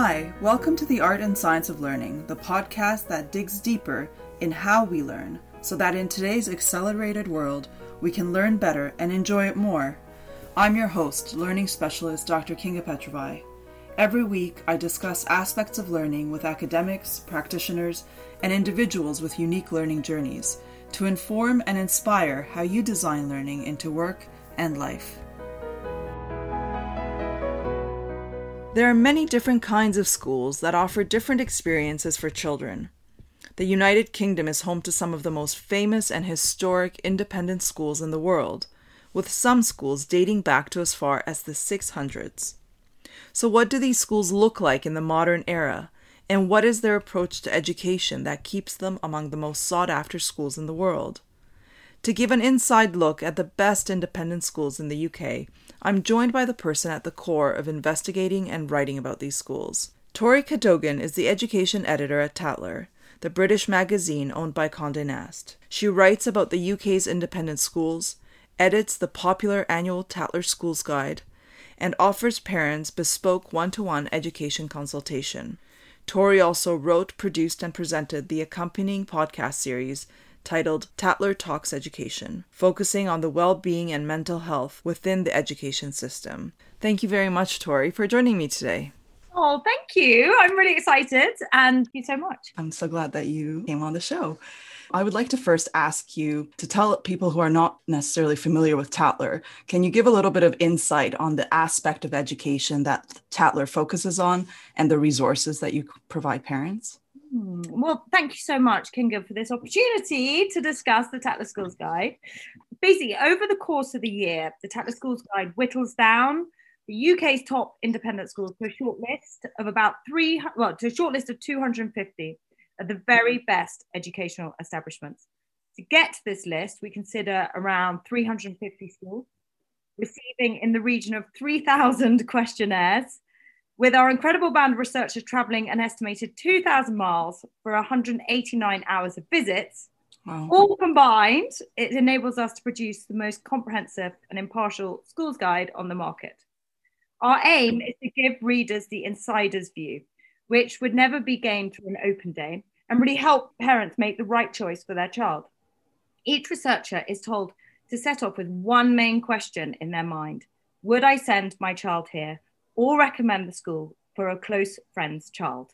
Hi, welcome to the Art and Science of Learning, the podcast that digs deeper in how we learn so that in today's accelerated world, we can learn better and enjoy it more. I'm your host, learning specialist Dr. Kinga Petrovai. Every week, I discuss aspects of learning with academics, practitioners, and individuals with unique learning journeys to inform and inspire how you design learning into work and life. There are many different kinds of schools that offer different experiences for children. The United Kingdom is home to some of the most famous and historic independent schools in the world, with some schools dating back to as far as the 600s. So, what do these schools look like in the modern era, and what is their approach to education that keeps them among the most sought after schools in the world? To give an inside look at the best independent schools in the UK, I'm joined by the person at the core of investigating and writing about these schools. Tori Cadogan is the education editor at Tatler, the British magazine owned by Condé Nast. She writes about the UK's independent schools, edits the popular annual Tatler Schools Guide, and offers parents bespoke one to one education consultation. Tori also wrote, produced, and presented the accompanying podcast series titled Tatler Talks Education, focusing on the well being and mental health within the education system. Thank you very much, Tori, for joining me today. Oh, thank you. I'm really excited and thank you so much. I'm so glad that you came on the show. I would like to first ask you to tell people who are not necessarily familiar with Tatler, can you give a little bit of insight on the aspect of education that Tatler focuses on and the resources that you provide parents? Hmm. Well, thank you so much, Kinga, for this opportunity to discuss the Tatler Schools Guide. Basically, over the course of the year, the Tatler Schools Guide whittles down the UK's top independent schools to a short list of about three, well, to a short list of 250 of the very best educational establishments. To get to this list, we consider around 350 schools, receiving in the region of 3,000 questionnaires, with our incredible band of researchers traveling an estimated 2,000 miles for 189 hours of visits. Wow. All combined, it enables us to produce the most comprehensive and impartial schools guide on the market. Our aim is to give readers the insider's view, which would never be gained through an open day, and really help parents make the right choice for their child. Each researcher is told to set off with one main question in their mind Would I send my child here or recommend the school for a close friend's child?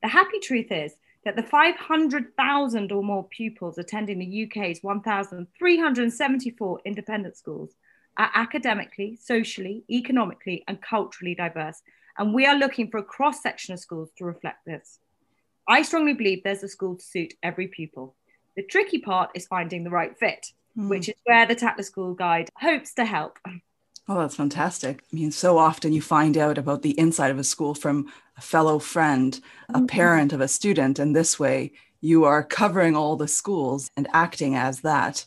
The happy truth is that the 500,000 or more pupils attending the UK's 1,374 independent schools are academically, socially, economically, and culturally diverse. And we are looking for a cross section of schools to reflect this. I strongly believe there's a school to suit every pupil. The tricky part is finding the right fit, mm. which is where the Tatler School Guide hopes to help. Oh, that's fantastic. I mean, so often you find out about the inside of a school from a fellow friend, a mm-hmm. parent of a student, and this way you are covering all the schools and acting as that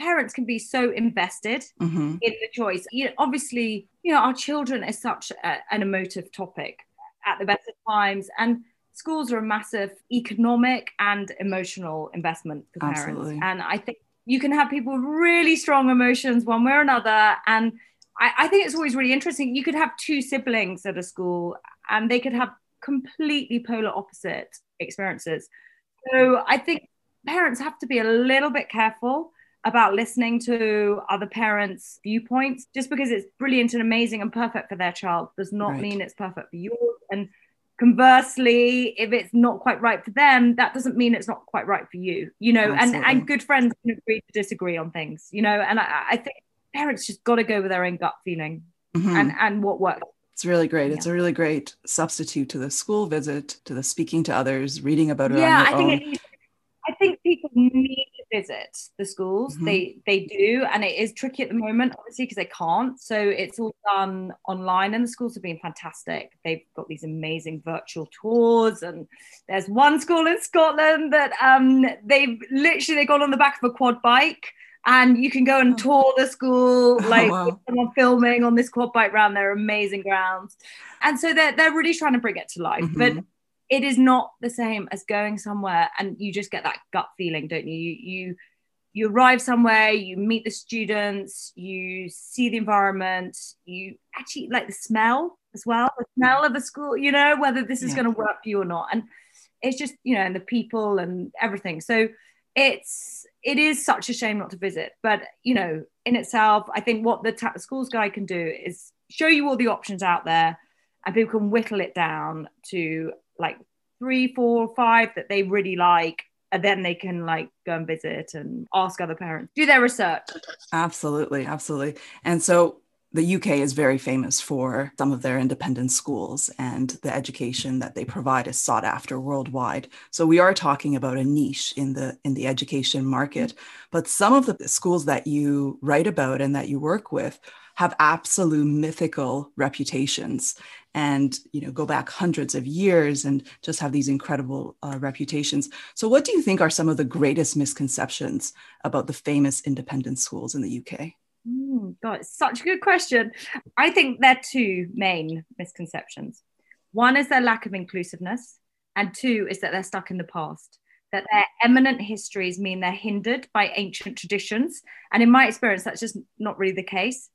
parents can be so invested mm-hmm. in the choice. You know, obviously, you know, our children is such a, an emotive topic at the best of times, and schools are a massive economic and emotional investment for Absolutely. parents. And I think you can have people with really strong emotions one way or another, and I, I think it's always really interesting. You could have two siblings at a school, and they could have completely polar opposite experiences. So I think parents have to be a little bit careful about listening to other parents' viewpoints. Just because it's brilliant and amazing and perfect for their child does not right. mean it's perfect for yours. And conversely, if it's not quite right for them, that doesn't mean it's not quite right for you. You know, and and good friends can agree to disagree on things. You know, and I, I think parents just got to go with their own gut feeling mm-hmm. and and what works. It's really great. Yeah. It's a really great substitute to the school visit, to the speaking to others, reading about it. Yeah, I think it I think people need to visit the schools. Mm-hmm. They they do, and it is tricky at the moment, obviously, because they can't. So it's all done online, and the schools have been fantastic. They've got these amazing virtual tours, and there's one school in Scotland that um they've literally they got on the back of a quad bike. And you can go and oh. tour the school, oh, like oh, wow. someone filming on this quad bike around their amazing grounds. And so they're, they're really trying to bring it to life. Mm-hmm. But it is not the same as going somewhere and you just get that gut feeling don't you you you, you arrive somewhere you meet the students you see the environment you actually like the smell as well. The smell of the school, you know, whether this is Yeah. going to work for you or not. And it's just, you know, and the people and everything. So it's it is such a shame not to visit. But you know, in itself, I think what the ta- schools guide can do is show you all the options out there, and people can whittle it down to like three, four, five that they really like. And then they can like go and visit and ask other parents, do their research. Absolutely, absolutely. And so the UK is very famous for some of their independent schools, and the education that they provide is sought after worldwide. So we are talking about a niche in the in the education market. But some of the schools that you write about and that you work with have absolute mythical reputations and you know go back hundreds of years and just have these incredible uh, reputations so what do you think are some of the greatest misconceptions about the famous independent schools in the uk Mm, God, such a good question. I think there are two main misconceptions. One is their lack of inclusiveness, and two is that they're stuck in the past. That their eminent histories mean they're hindered by ancient traditions. And in my experience, that's just not really the case.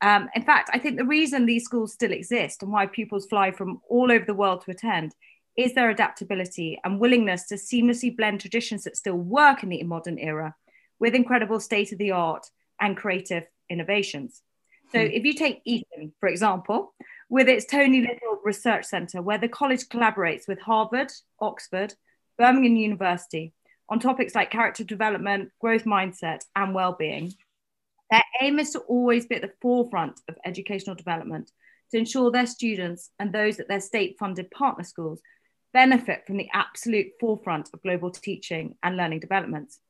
Um, in fact, I think the reason these schools still exist and why pupils fly from all over the world to attend is their adaptability and willingness to seamlessly blend traditions that still work in the modern era with incredible state of the art and creative innovations. So, Hmm. if you take Eton, for example, with its Tony Little Research Centre, where the college collaborates with Harvard, Oxford, Birmingham University on topics like character development, growth mindset, and well-being, their aim is to always be at the forefront of educational development to ensure their students and those at their state-funded partner schools benefit from the absolute forefront of global teaching and learning developments.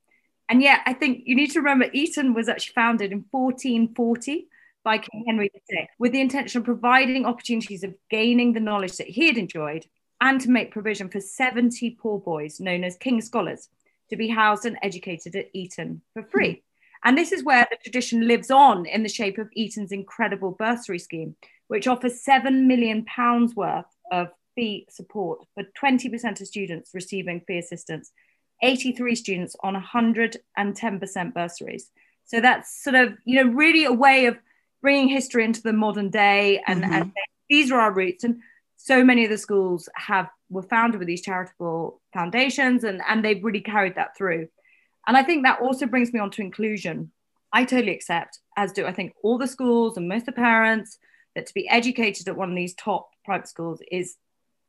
And yet, I think you need to remember Eton was actually founded in 1440 by King Henry VI with the intention of providing opportunities of gaining the knowledge that he had enjoyed and to make provision for 70 poor boys known as King Scholars to be housed and educated at Eton for free. Hmm. And this is where the tradition lives on in the shape of Eton's incredible bursary scheme, which offers £7 million worth of fee support for 20% of students receiving fee assistance 83 students on 110% bursaries. So that's sort of, you know, really a way of bringing history into the modern day and, Mhm. and these are our roots. And so many of the schools have were founded with these charitable foundations and, and they've really carried that through. And I think that also brings me on to inclusion. I totally accept, as do I think all the schools and most of the parents, that to be educated at one of these top private schools is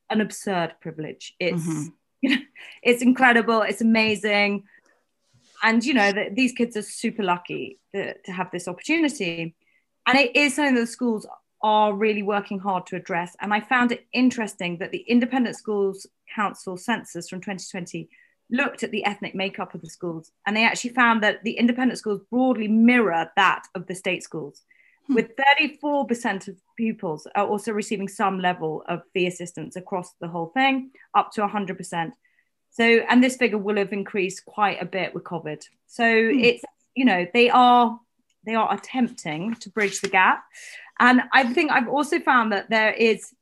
an absurd privilege. It's Mhm. it's incredible. It's amazing. And you know that these kids are super lucky to, to have this opportunity. And it is something that the schools are really working hard to address. And i found it interesting that the independent schools council census from 2020 looked at the ethnic makeup of the schools. And they actually found that the independent schools broadly mirror that of the state schools. Hmm. with 34% of pupils are also receiving some level of fee assistance across the whole thing, up to 100%. So, and this figure will have increased quite a bit with COVID. So hmm. it's, you know, they are they are attempting to bridge the gap. And I think I've also found that there is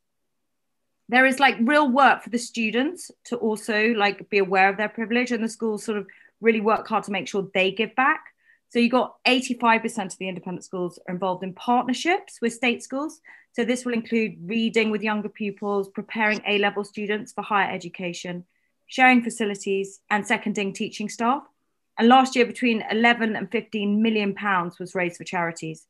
there is like real work for the students to also like be aware of their privilege and the schools sort of really work hard to make sure they give back so you got 85% of the independent schools are involved in partnerships with state schools. So this will include reading with younger pupils, preparing A-level students for higher education, sharing facilities and seconding teaching staff. And last year between 11 and 15 million pounds was raised for charities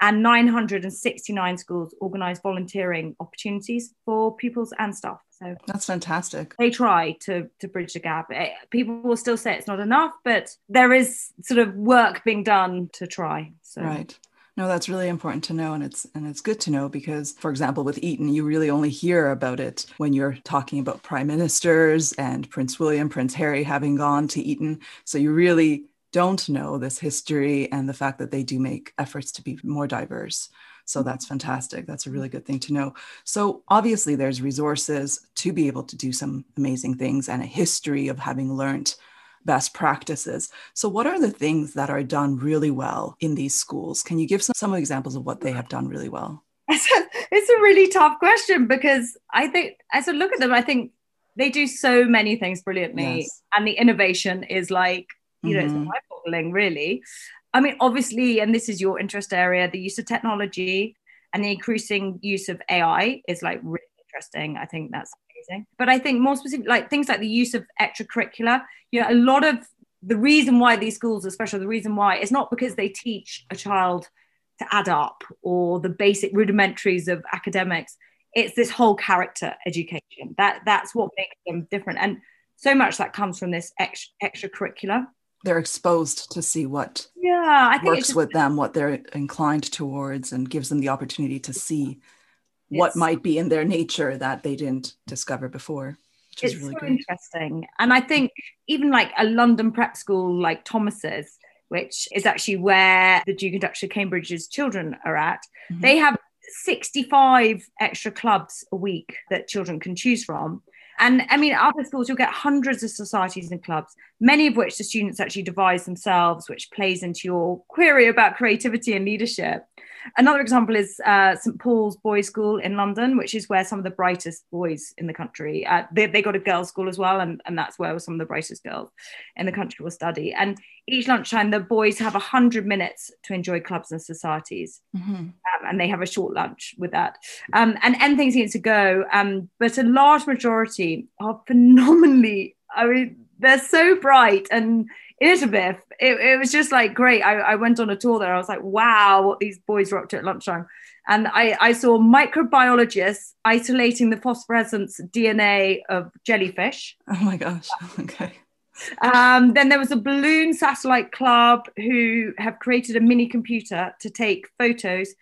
and 969 schools organised volunteering opportunities for pupils and staff. So That's fantastic. they try to to bridge the gap. Eh, People will still say it's not enough, but there is sort of work being done to try. So Right. No, that's really important to know, and it's and it's good to know because, for example, with Eton, you really only hear about it when you're talking about prime ministers and Prince William, Prince Harry having gone to Eton. So you really don't know this history and the fact that they do make efforts to be more diverse. So that's fantastic. That's a really good thing to know. So obviously, there's resources to be able to do some amazing things and a history of having learned best practices. So, what are the things that are done really well in these schools? Can you give some, some examples of what they have done really well? it's a, really tough question because I think as I look at them, I think they do so many things brilliantly, Yes. and the innovation is like you know it's Mhm. mind-boggling, really. I mean, obviously, and this is your interest area, the use of technology and the increasing use of AI is like really interesting. I think that's amazing. But I think more specific, like things like the use of extracurricular, you know, a lot of the reason why these schools are special, the reason why it's not because they teach a child to add up or the basic rudimentaries of academics. It's this whole character education. That that's what makes them different. And so much that comes from this ex- extracurricular. They're exposed to see what yeah, I think works just, with them, what they're inclined towards, and gives them the opportunity to see what might be in their nature that they didn't discover before. Which it's really so great. interesting. And I think even like a London prep school like Thomas's, which is actually where the Duke and Duchess of Cambridge's children are at, mm-hmm. they have 65 extra clubs a week that children can choose from. And I mean, other schools, you'll get hundreds of societies and clubs, many of which the students actually devise themselves, which plays into your query about creativity and leadership. Another example is uh, St Paul's Boys' School in London, which is where some of the brightest boys in the country. Uh, they, they got a girls' school as well, and, and that's where some of the brightest girls in the country will study. And each lunchtime, the boys have hundred minutes to enjoy clubs and societies, mm-hmm. um, and they have a short lunch with that. Um, and things need to go, um, but a large majority are phenomenally. I mean, they're so bright and Elizabeth, it, it was just like great. I, I went on a tour there. I was like, wow, what these boys were up to at lunchtime. And I, I saw microbiologists isolating the phosphorescence DNA of jellyfish. Oh my gosh. Okay. Um, then there was a balloon satellite club who have created a mini computer to take photos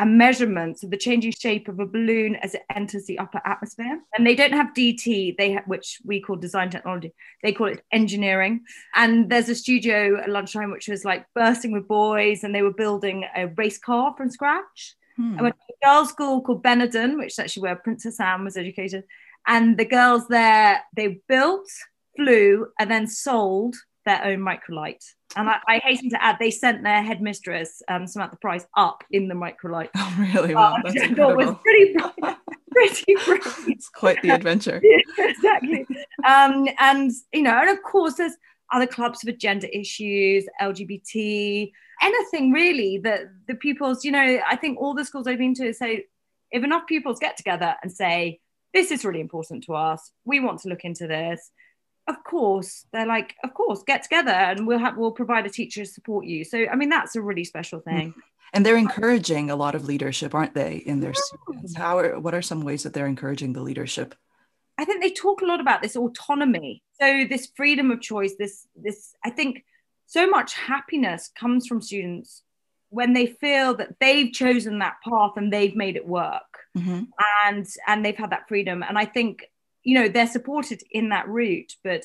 and measurements of the changing shape of a balloon as it enters the upper atmosphere. And they don't have DT, they ha- which we call design technology. They call it engineering. And there's a studio at lunchtime which was like bursting with boys, and they were building a race car from scratch. Hmm. I went to a girls' school called Benenden, which is actually where Princess Anne was educated. And the girls there, they built, flew, and then sold their own microlight. And I, I, hasten to add, they sent their headmistress, um, Samantha Price, up in the microlight. Oh, really? Wow, that's I thought was pretty, pretty brave. It's quite the adventure. yeah, exactly. Um, and, you know, and of course, there's other clubs for gender issues, LGBT, anything really that the pupils, you know, I think all the schools I've been to say, if enough pupils get together and say, this is really important to us, we want to look into this of course they're like of course get together and we'll have we'll provide a teacher to support you. So i mean that's a really special thing. And they're encouraging a lot of leadership aren't they in their students? How are what are some ways that they're encouraging the leadership? I think they talk a lot about this autonomy. So this freedom of choice this this i think so much happiness comes from students when they feel that they've chosen that path and they've made it work. Mm-hmm. and and they've had that freedom. And i think you know they're supported in that route but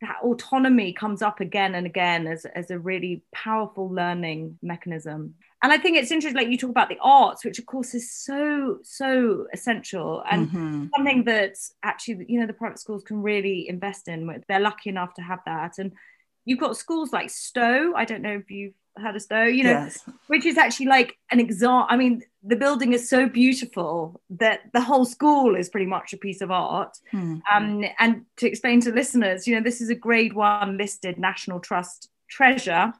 that autonomy comes up again and again as, as a really powerful learning mechanism. And i think it's interesting like you talk about the arts which of course is so so essential and mm-hmm. something that actually you know the private schools can really invest in. They're lucky enough to have that. And you've got schools like stowe. I don't know if you've stowe you know yes. which is actually like an example i mean the building is so beautiful that the whole school is pretty much a piece of art. Hmm. Um, and to explain to listeners, you know, this is a grade one listed National Trust treasure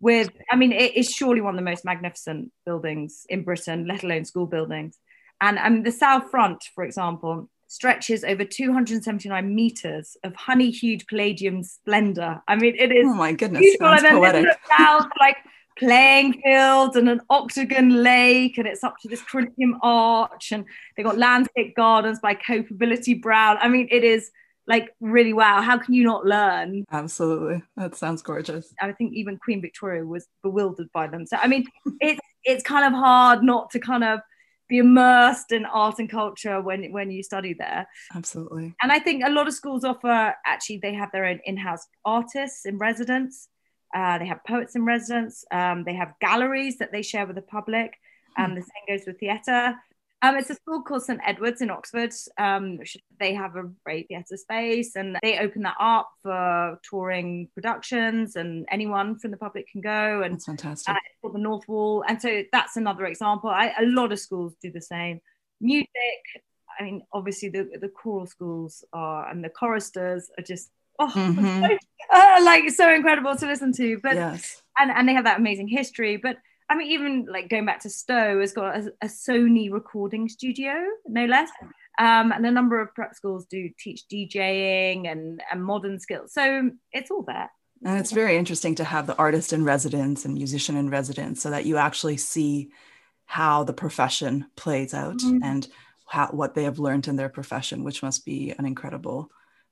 with, I mean, it is surely one of the most magnificent buildings in Britain, let alone school buildings. And um, the south front, for example, stretches over 279 meters of honey hued Palladian splendor. I mean, it is. Oh my goodness. Beautiful. and then poetic. South, like playing fields and an octagon lake and it's up to this Corinthian arch and they've got landscape gardens by Capability Brown. I mean, it is like really wow. How can you not learn? Absolutely. That sounds gorgeous. I think even Queen Victoria was bewildered by them. So I mean, it's it's kind of hard not to kind of be immersed in art and culture when when you study there. Absolutely. And I think a lot of schools offer actually they have their own in-house artists in residence uh, they have poets in residence. Um, they have galleries that they share with the public. Um, the same goes with theatre. Um, it's a school called St Edward's in Oxford. Um, they have a great theatre space and they open that up for touring productions and anyone from the public can go. And that's fantastic. Uh, called the North Wall. And so that's another example. I, a lot of schools do the same. Music, I mean, obviously the, the choral schools are and the choristers are just oh, mm-hmm. so, uh, like so incredible to listen to. But yes. and and they have that amazing history. But I mean, even like going back to Stowe has got a, a Sony recording studio, no less. Um, and a number of prep schools do teach DJing and, and modern skills. So it's all there. And it's very interesting to have the artist in residence and musician in residence so that you actually see how the profession plays out mm-hmm. and how, what they have learned in their profession, which must be an incredible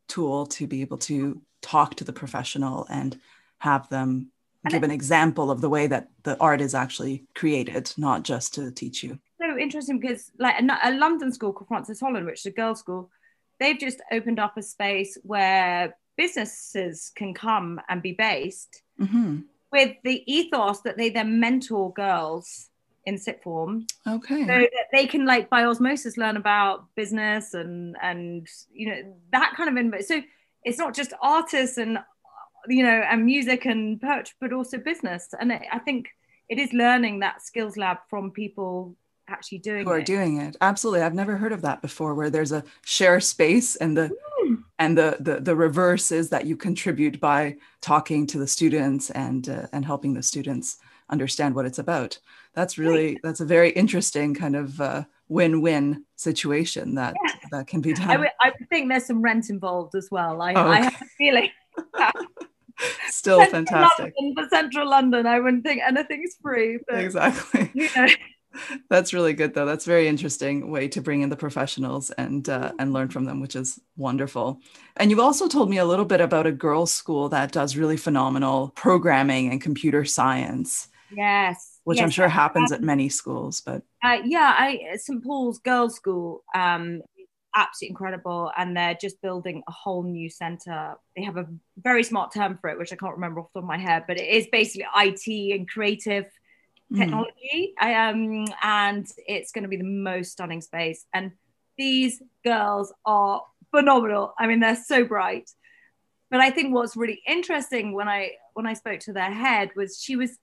tool to be able to talk to the professional and have them give an example of the way that the art is actually created, not just to teach you. So interesting because, like a, a London school called Francis Holland, which is a girls' school, they've just opened up a space where businesses can come and be based mm-hmm. with the ethos that they then mentor girls in sixth form okay so that they can like by osmosis learn about business and and you know that kind of info so it's not just artists and you know and music and poetry but also business and i think it is learning that skills lab from people actually doing who are it. doing it absolutely i've never heard of that before where there's a share space and the mm. and the, the the reverse is that you contribute by talking to the students and uh, and helping the students understand what it's about that's really right. that's a very interesting kind of uh, win-win situation that yeah. that can be done I, think there's some rent involved as well i, oh, okay. I have a feeling still central fantastic. London, for central london i wouldn't think anything's free but, exactly. you know. That's really good though. That's very interesting way to bring in the professionals and uh, and learn from them which is wonderful. And you also told me a little bit about a girls school that does really phenomenal programming and computer science yes. which yes, i'm sure happens at many schools but uh, yeah i st paul's girls school um absolutely incredible and they're just building a whole new center they have a very smart term for it which i can't remember off the top of my head but it is basically it and creative Mm. technology. Mm. Um, and it's going to be the most stunning space. And these girls are phenomenal. I mean, they're so bright. But I think what's really interesting when I when I spoke to their head was she was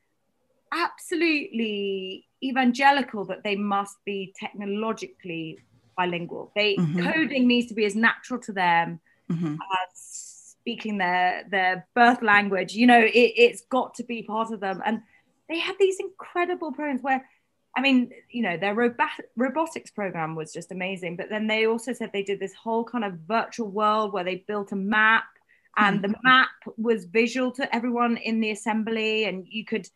absolutely evangelical that they must be technologically bilingual. They mm-hmm. coding needs to be as natural to them mm-hmm. as speaking their their birth language. You know, it, it's got to be part of them. And they had these incredible programs where I mean, you know, their robot- robotics program was just amazing. But then they also said they did this whole kind of virtual world where they built a map, and mm-hmm. the map was visual to everyone in the assembly, and you could.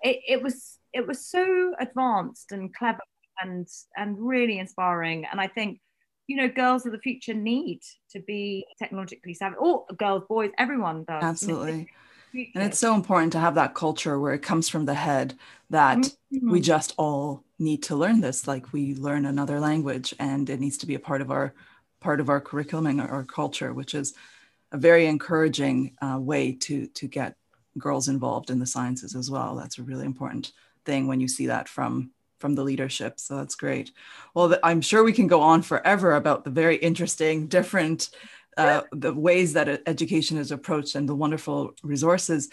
It, it was it was so advanced and clever and and really inspiring. And I think, you know, girls of the future need to be technologically savvy, or girls, boys, everyone does. Absolutely and it's so important to have that culture where it comes from the head that mm-hmm. we just all need to learn this like we learn another language and it needs to be a part of our part of our curriculum and our culture which is a very encouraging uh, way to to get girls involved in the sciences as well that's a really important thing when you see that from from the leadership so that's great well i'm sure we can go on forever about the very interesting different uh, the ways that education is approached and the wonderful resources.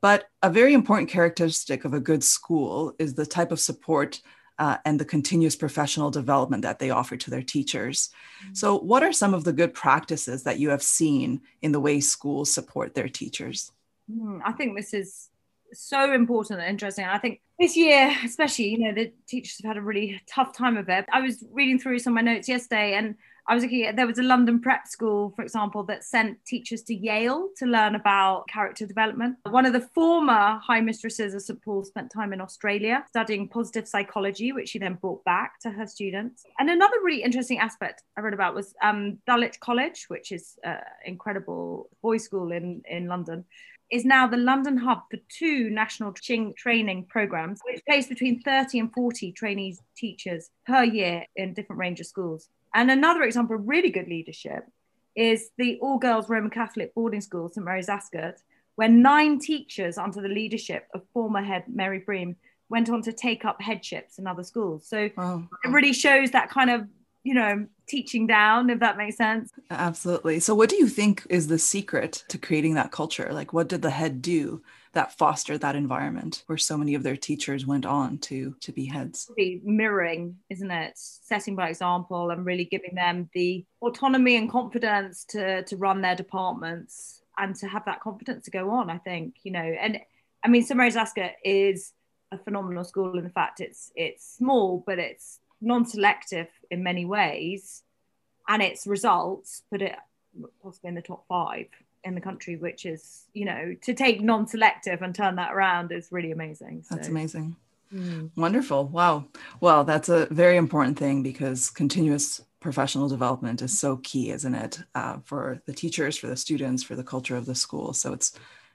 But a very important characteristic of a good school is the type of support uh, and the continuous professional development that they offer to their teachers. Mm-hmm. So, what are some of the good practices that you have seen in the way schools support their teachers? Mm, I think this is so important and interesting. I think this year, especially, you know, the teachers have had a really tough time of it. I was reading through some of my notes yesterday, and I was looking at there was a London prep school, for example, that sent teachers to Yale to learn about character development. One of the former high mistresses of St Paul spent time in Australia studying positive psychology, which she then brought back to her students. And another really interesting aspect I read about was um, Dulwich College, which is an incredible boys' school in, in London is now the London hub for two national training programs, which place between 30 and 40 trainees teachers per year in different range of schools. And another example of really good leadership is the all girls Roman Catholic boarding school, St Mary's Ascot, where nine teachers, under the leadership of former head Mary Breen, went on to take up headships in other schools. So it really shows that kind of, you know, teaching down, if that makes sense. Absolutely. So, what do you think is the secret to creating that culture? Like, what did the head do that fostered that environment where so many of their teachers went on to to be heads mirroring isn't it setting by example and really giving them the autonomy and confidence to to run their departments and to have that confidence to go on i think you know and i mean St Mary's Ascot is a phenomenal school in the fact it's it's small, but it's non-selective in many ways, and its results put it possibly in the top five in the country, which is you know to take non-selective and turn that around is really amazing. So. That's amazing. Mm. Wonderful. Wow. Well, that's a very important thing because continuous professional development is so key, isn't it, uh, for the teachers, for the students, for the culture of the school. So it's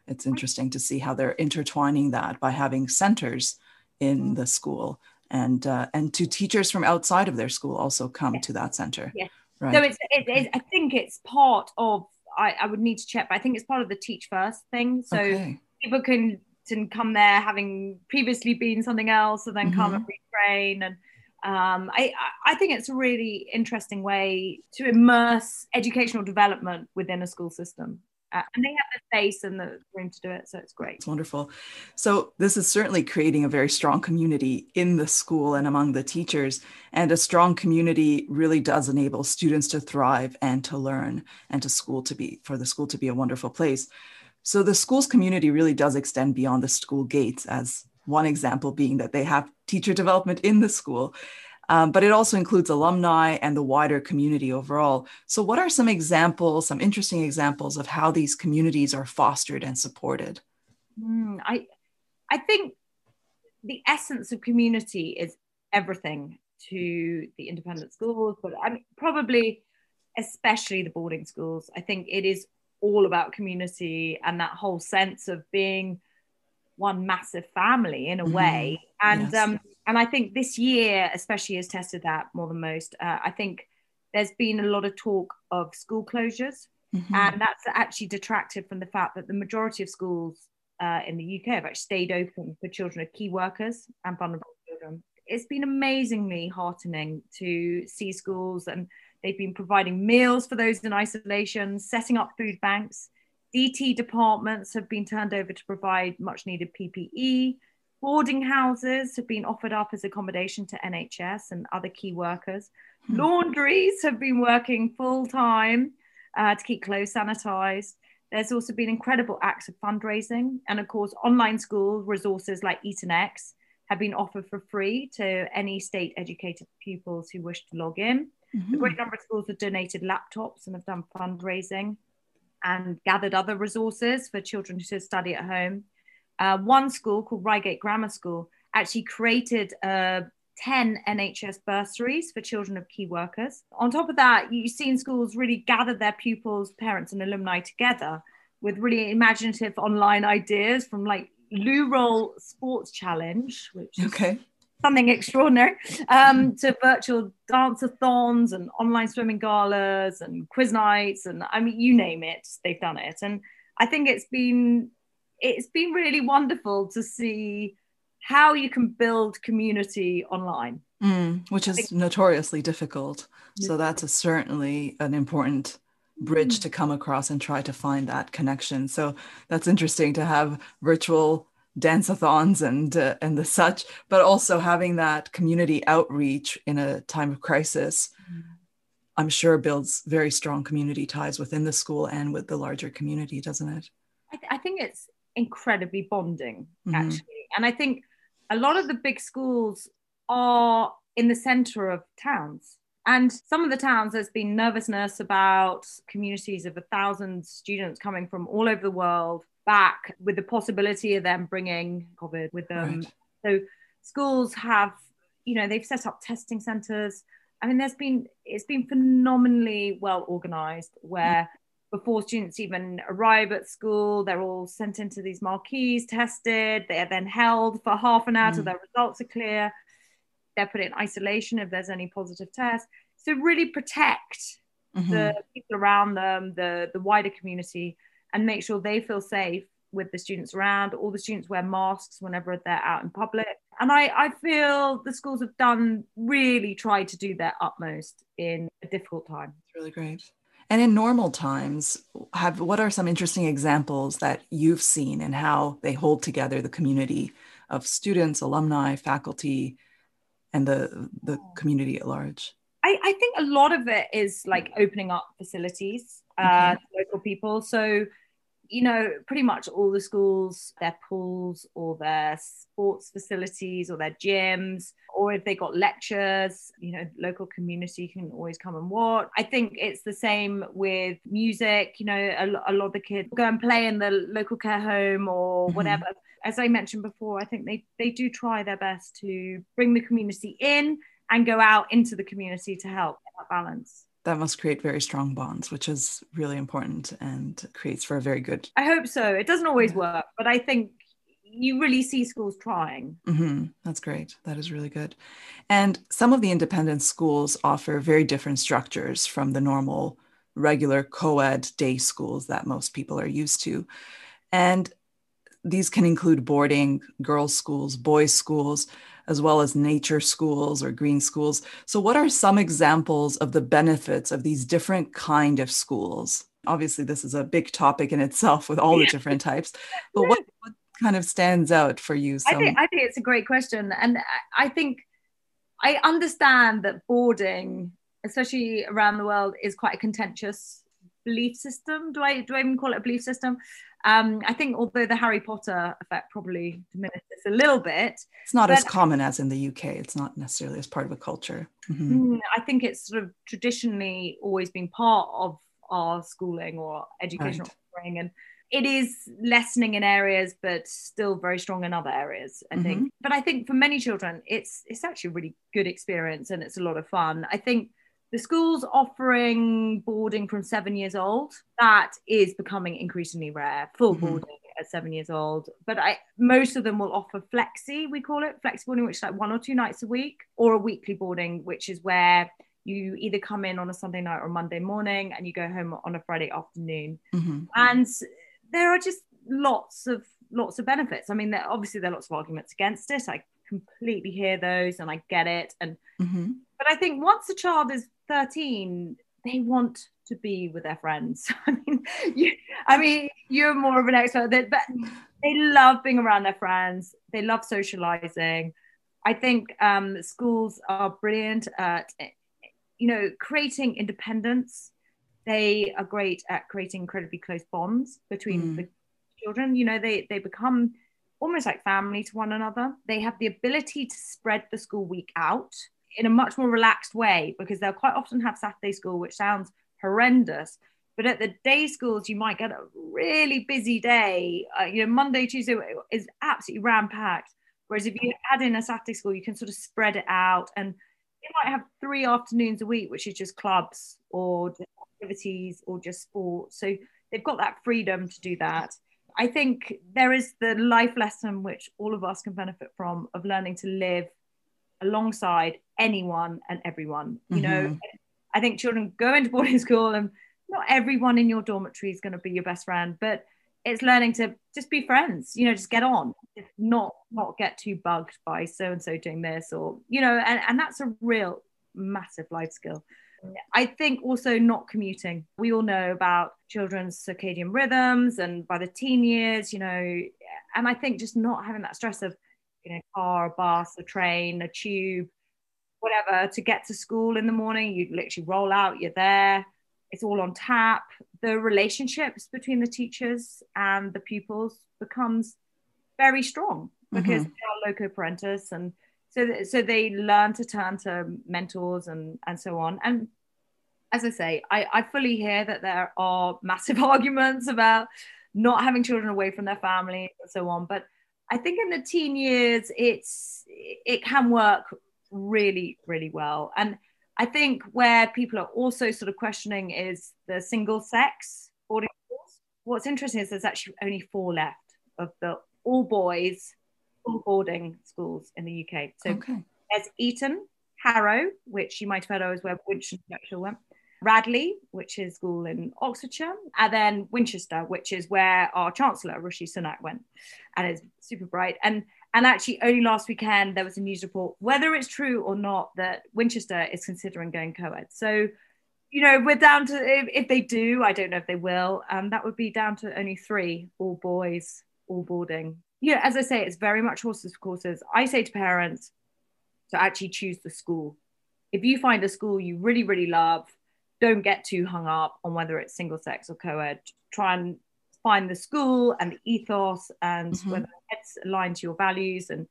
it's interesting to see how they're intertwining that by having centers in the school and uh, and to teachers from outside of their school also come yes. to that center. Yes. Right. So it's, it, it, I think it's part of I, I would need to check, but I think it's part of the teach first thing. So okay. people can can come there having previously been something else and then mm-hmm. come and retrain and um, I, I think it's a really interesting way to immerse educational development within a school system. Uh, and they have the space and the room to do it so it's great. It's wonderful. So this is certainly creating a very strong community in the school and among the teachers and a strong community really does enable students to thrive and to learn and to school to be for the school to be a wonderful place. So the school's community really does extend beyond the school gates as one example being that they have teacher development in the school um, but it also includes alumni and the wider community overall. So, what are some examples, some interesting examples of how these communities are fostered and supported? Mm, I, I think the essence of community is everything to the independent schools, but I mean, probably especially the boarding schools. I think it is all about community and that whole sense of being one massive family in a mm-hmm. way. And yes. um, and I think this year, especially, has tested that more than most. Uh, I think there's been a lot of talk of school closures, mm-hmm. and that's actually detracted from the fact that the majority of schools uh, in the UK have actually stayed open for children of key workers and vulnerable children. It's been amazingly heartening to see schools, and they've been providing meals for those in isolation, setting up food banks. DT departments have been turned over to provide much needed PPE Boarding houses have been offered up as accommodation to NHS and other key workers. Hmm. Laundries have been working full time uh, to keep clothes sanitized. There's also been incredible acts of fundraising. And of course, online school resources like EtonX have been offered for free to any state educated pupils who wish to log in. Mm-hmm. A great number of schools have donated laptops and have done fundraising and gathered other resources for children to study at home uh, one school called Reigate Grammar School actually created uh, 10 NHS bursaries for children of key workers. On top of that, you've seen schools really gather their pupils, parents, and alumni together with really imaginative online ideas from like Loo Roll Sports Challenge, which okay. Something extraordinary, um, to virtual dance-a-thons and online swimming galas and quiz nights. And I mean, you name it, they've done it. And I think it's been it's been really wonderful to see how you can build community online. Mm, which is notoriously difficult. So that's a, certainly an important bridge mm. to come across and try to find that connection. So that's interesting to have virtual dance-a-thons and uh, and the such, but also having that community outreach in a time of crisis. Mm. I'm sure builds very strong community ties within the school and with the larger community, doesn't it? I, th- I think it's incredibly bonding mm-hmm. actually and i think a lot of the big schools are in the center of towns and some of the towns there's been nervousness about communities of a thousand students coming from all over the world back with the possibility of them bringing covid with them right. so schools have you know they've set up testing centers i mean there's been it's been phenomenally well organized where before students even arrive at school, they're all sent into these marquees, tested. They are then held for half an hour mm. till their results are clear. They're put in isolation if there's any positive tests. So really protect mm-hmm. the people around them, the the wider community, and make sure they feel safe with the students around. All the students wear masks whenever they're out in public. And I, I feel the schools have done really tried to do their utmost in a difficult time. It's really great. And in normal times, have what are some interesting examples that you've seen and how they hold together the community of students, alumni, faculty, and the the oh. community at large? I, I think a lot of it is like opening up facilities uh, okay. to local people. So you know, pretty much all the schools, their pools or their sports facilities or their gyms, or if they got lectures, you know, local community can always come and watch. I think it's the same with music, you know, a, a lot of the kids go and play in the local care home or mm-hmm. whatever. As I mentioned before, I think they, they do try their best to bring the community in and go out into the community to help that balance that must create very strong bonds, which is really important and creates for a very good. I hope so. It doesn't always work, but I think you really see schools trying. Mm-hmm. That's great. That is really good. And some of the independent schools offer very different structures from the normal, regular co ed day schools that most people are used to. And these can include boarding, girls' schools, boys' schools, as well as nature schools or green schools. So what are some examples of the benefits of these different kind of schools? Obviously, this is a big topic in itself with all the different types, but what, what kind of stands out for you? Some... I, think, I think it's a great question. And I think I understand that boarding, especially around the world, is quite a contentious belief system. Do I do I even call it a belief system? Um, I think although the Harry Potter effect probably diminished this a little bit, it's not as common as in the UK. It's not necessarily as part of a culture. Mm-hmm. Mm, I think it's sort of traditionally always been part of our schooling or educational right. and it is lessening in areas but still very strong in other areas i mm-hmm. think but i think for many children it's it's actually a really good experience and it's a lot of fun i think the schools offering boarding from seven years old that is becoming increasingly rare full mm-hmm. boarding at seven years old but i most of them will offer flexi we call it flexi boarding which is like one or two nights a week or a weekly boarding which is where you either come in on a sunday night or monday morning and you go home on a friday afternoon mm-hmm. and there are just lots of lots of benefits i mean there obviously there are lots of arguments against it i completely hear those and i get it and mm-hmm. but i think once a child is 13 they want to be with their friends. I mean you, i mean you're more of an expert but they love being around their friends. They love socializing. I think um, schools are brilliant at you know creating independence. They are great at creating incredibly close bonds between mm. the children. You know they they become almost like family to one another. They have the ability to spread the school week out in a much more relaxed way because they'll quite often have Saturday school, which sounds horrendous. But at the day schools, you might get a really busy day. Uh, you know, Monday, Tuesday is absolutely ram packed. Whereas if you add in a Saturday school, you can sort of spread it out, and you might have three afternoons a week, which is just clubs or activities or just sport. So they've got that freedom to do that. I think there is the life lesson which all of us can benefit from of learning to live alongside anyone and everyone. You mm-hmm. know, I think children go into boarding school and not everyone in your dormitory is going to be your best friend, but it's learning to just be friends, you know, just get on, not not get too bugged by so and so doing this or, you know, and, and that's a real massive life skill. I think also not commuting. We all know about children's circadian rhythms and by the teen years, you know, and I think just not having that stress of in a car, a bus, a train, a tube, whatever, to get to school in the morning. You literally roll out, you're there. It's all on tap. The relationships between the teachers and the pupils becomes very strong because mm-hmm. they are loco parentis and so so they learn to turn to mentors and and so on and as i say i i fully hear that there are massive arguments about not having children away from their family and so on but I think in the teen years, it's it can work really, really well. And I think where people are also sort of questioning is the single sex boarding schools. What's interesting is there's actually only four left of the all boys all boarding schools in the UK. So okay. there's Eton, Harrow, which you might have heard of as where Winston Churchill went, Radley, which is school in Oxfordshire, and then Winchester, which is where our Chancellor Rishi Sunak went, and is super bright. And and actually, only last weekend there was a news report, whether it's true or not, that Winchester is considering going co-ed. So, you know, we're down to if, if they do, I don't know if they will. Um, that would be down to only three, all boys, all boarding. Know, as I say, it's very much horses for courses. I say to parents to actually choose the school. If you find a school you really, really love don't get too hung up on whether it's single sex or co-ed. Try and find the school and the ethos and Mhm. whether it's aligned to your values and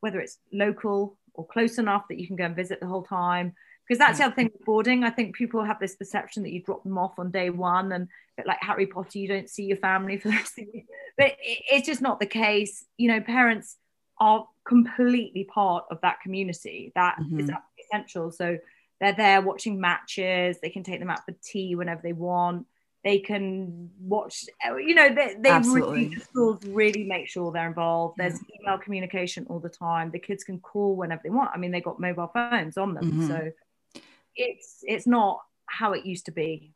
whether it's local or close enough that you can go and visit the whole time. Because that's the other thing with boarding. I think people have this perception that you drop them off on day one and a like Harry Potter, you don't see your family for the rest of the year. But it, it's just not the case. You know, parents are completely part of that community. That is Mhm. absolutely essential. So they're there watching matches. They can take them out for tea whenever they want. They can watch, you know, they, they really, the schools really make sure they're involved. There's email communication all the time. The kids can call whenever they want. I mean, they've got mobile phones on them. Mhm. So it's it's not how it used to be.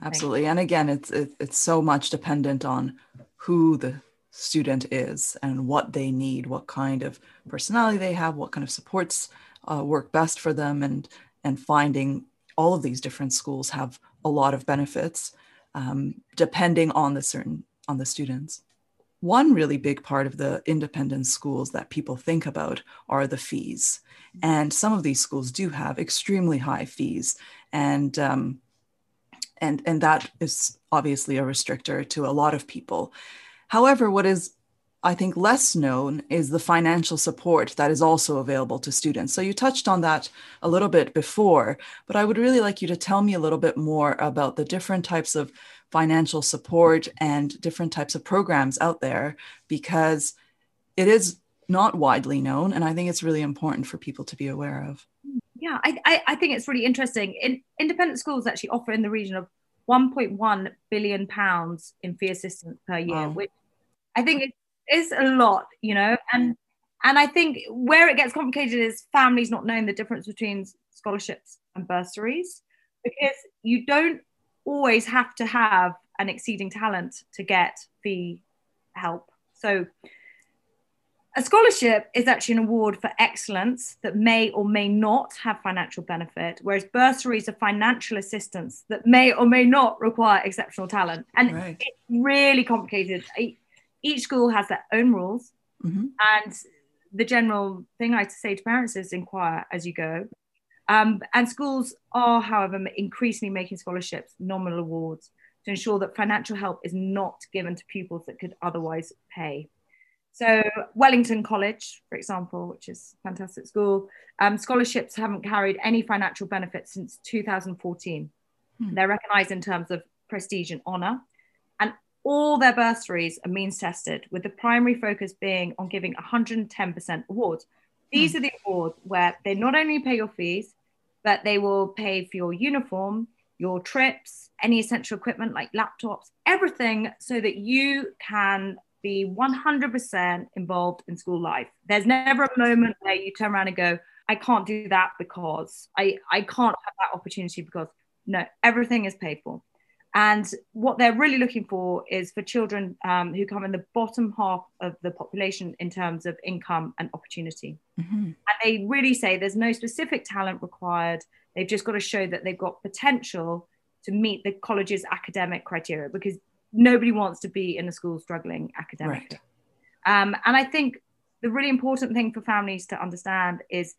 Absolutely. And again, it's it, it's so much dependent on who the student is and what they need, what kind of personality they have, what kind of supports uh, work best for them, and and finding all of these different schools have a lot of benefits um, depending on the certain on the students. One really big part of the independent schools that people think about are the fees, and some of these schools do have extremely high fees, and um, and and that is obviously a restrictor to a lot of people. However what is i think less known is the financial support that is also available to students so you touched on that a little bit before but i would really like you to tell me a little bit more about the different types of financial support and different types of programs out there because it is not widely known and i think it's really important for people to be aware of Yeah, I, I, I think it's really interesting. In, independent schools actually offer in the region of 1.1 billion pounds in fee assistance per year, Wow. which I think is, is a lot, you know. And and I think where it gets complicated is families not knowing the difference between scholarships and bursaries, because you don't always have to have an exceeding talent to get fee help. So a scholarship is actually an award for excellence that may or may not have financial benefit, whereas bursaries are financial assistance that may or may not require exceptional talent. And Right. it's really complicated. Each school has their own rules. Mhm. And the general thing I say to parents is inquire as you go. Um, and schools are, however, increasingly making scholarships nominal awards to ensure that financial help is not given to pupils that could otherwise pay. So Wellington College, for example, which is a fantastic school, um, scholarships haven't carried any financial benefit since 2014. Hmm. They're recognised in terms of prestige and honour, and all their bursaries are means tested, with the primary focus being on giving 110% awards. These hmm. are the awards where they not only pay your fees, but they will pay for your uniform, your trips, any essential equipment like laptops, everything so that you can be 100% involved in school life. There's never a moment where you turn around and go, I can't do that because I, I can't have that opportunity because no, everything is paid for. And what they're really looking for is for children um, who come in the bottom half of the population in terms of income and opportunity. Mhm. And they really say there's no specific talent required. They've just got to show that they've got potential to meet the college's academic criteria because nobody wants to be in a school struggling academically. Um, and I think the really important thing for families to understand is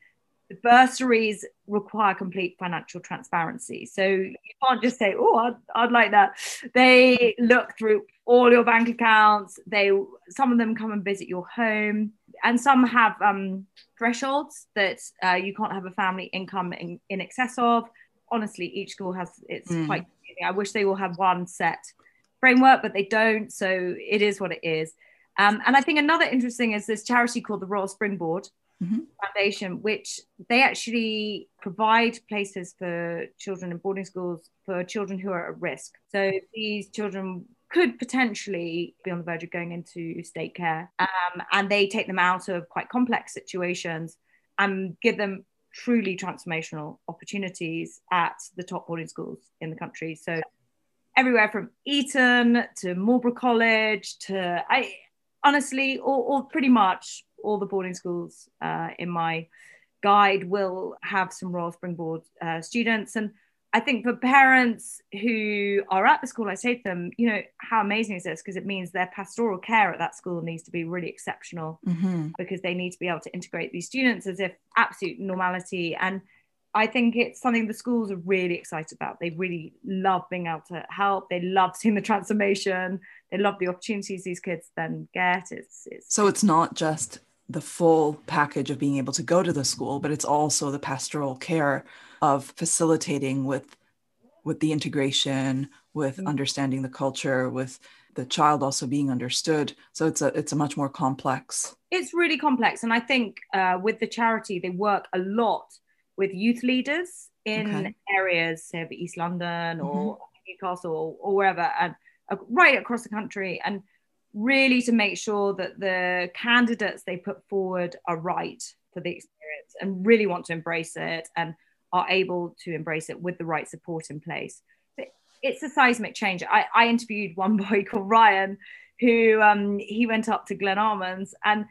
the bursaries require complete financial transparency. So you can't just say, "Oh, I'd, I'd like that." They look through all your bank accounts. They some of them come and visit your home, and some have um, thresholds that uh, you can't have a family income in, in excess of. Honestly, each school has it's Mm. quite. I wish they all had one set framework, but they don't. So it is what it is. Um, and I think another interesting is this charity called the Royal Springboard Mhm. Foundation, which they actually provide places for children in boarding schools for children who are at risk. So these children could potentially be on the verge of going into state care, um, and they take them out of quite complex situations and give them truly transformational opportunities at the top boarding schools in the country. So everywhere from Eton to Marlborough College to I honestly, or, or pretty much all the boarding schools uh, in my guide will have some Royal Springboard uh, students. And I think for parents who are at the school, I say to them, you know, how amazing is this? Because it means their pastoral care at that school needs to be really exceptional Mhm. because they need to be able to integrate these students as if absolute normality. And I think it's something the schools are really excited about. They really love being able to help. They love seeing the transformation. they love the opportunities these kids then get. It's, it's so it's not just the full package of being able to go to the school, but it's also the pastoral care of facilitating with with the integration, with mm-hmm. understanding the culture, with the child also being understood. So it's a it's a much more complex. It's really complex, and I think uh, with the charity they work a lot with youth leaders in okay. areas, say of East London or mm-hmm. Newcastle or, or wherever, and uh, right across the country, and really to make sure that the candidates they put forward are right for the experience and really want to embrace it and are able to embrace it with the right support in place. But it's a seismic change. I, I interviewed one boy called Ryan who um, he went up to Glenalmond's and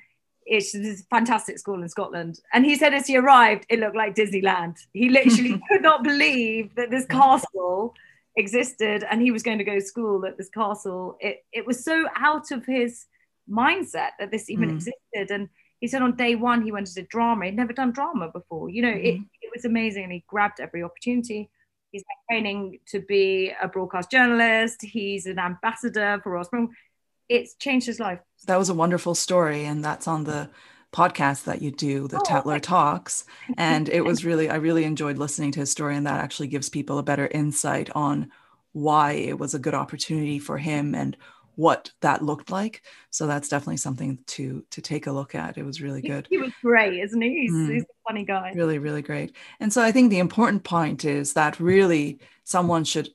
it's this fantastic school in Scotland. And he said as he arrived, it looked like Disneyland. He literally could not believe that this castle existed and he was going to go to school at this castle. It, it was so out of his mindset that this even mm. existed. And he said on day one, he went into drama. He'd never done drama before. You know, mm. it, mm-hmm. it was amazing. And he grabbed every opportunity. He's training to be a broadcast journalist. He's an ambassador for Royal It's changed his life. That was a wonderful story. And that's on the podcast that you do, the oh, Tatler Talks. And it was really, I really enjoyed listening to his story. And that actually gives people a better insight on why it was a good opportunity for him and what that looked like. So that's definitely something to to take a look at. It was really good. He, was great, isn't he? He's, mm. he's a funny guy. Really, really great. And so I think the important point is that really someone should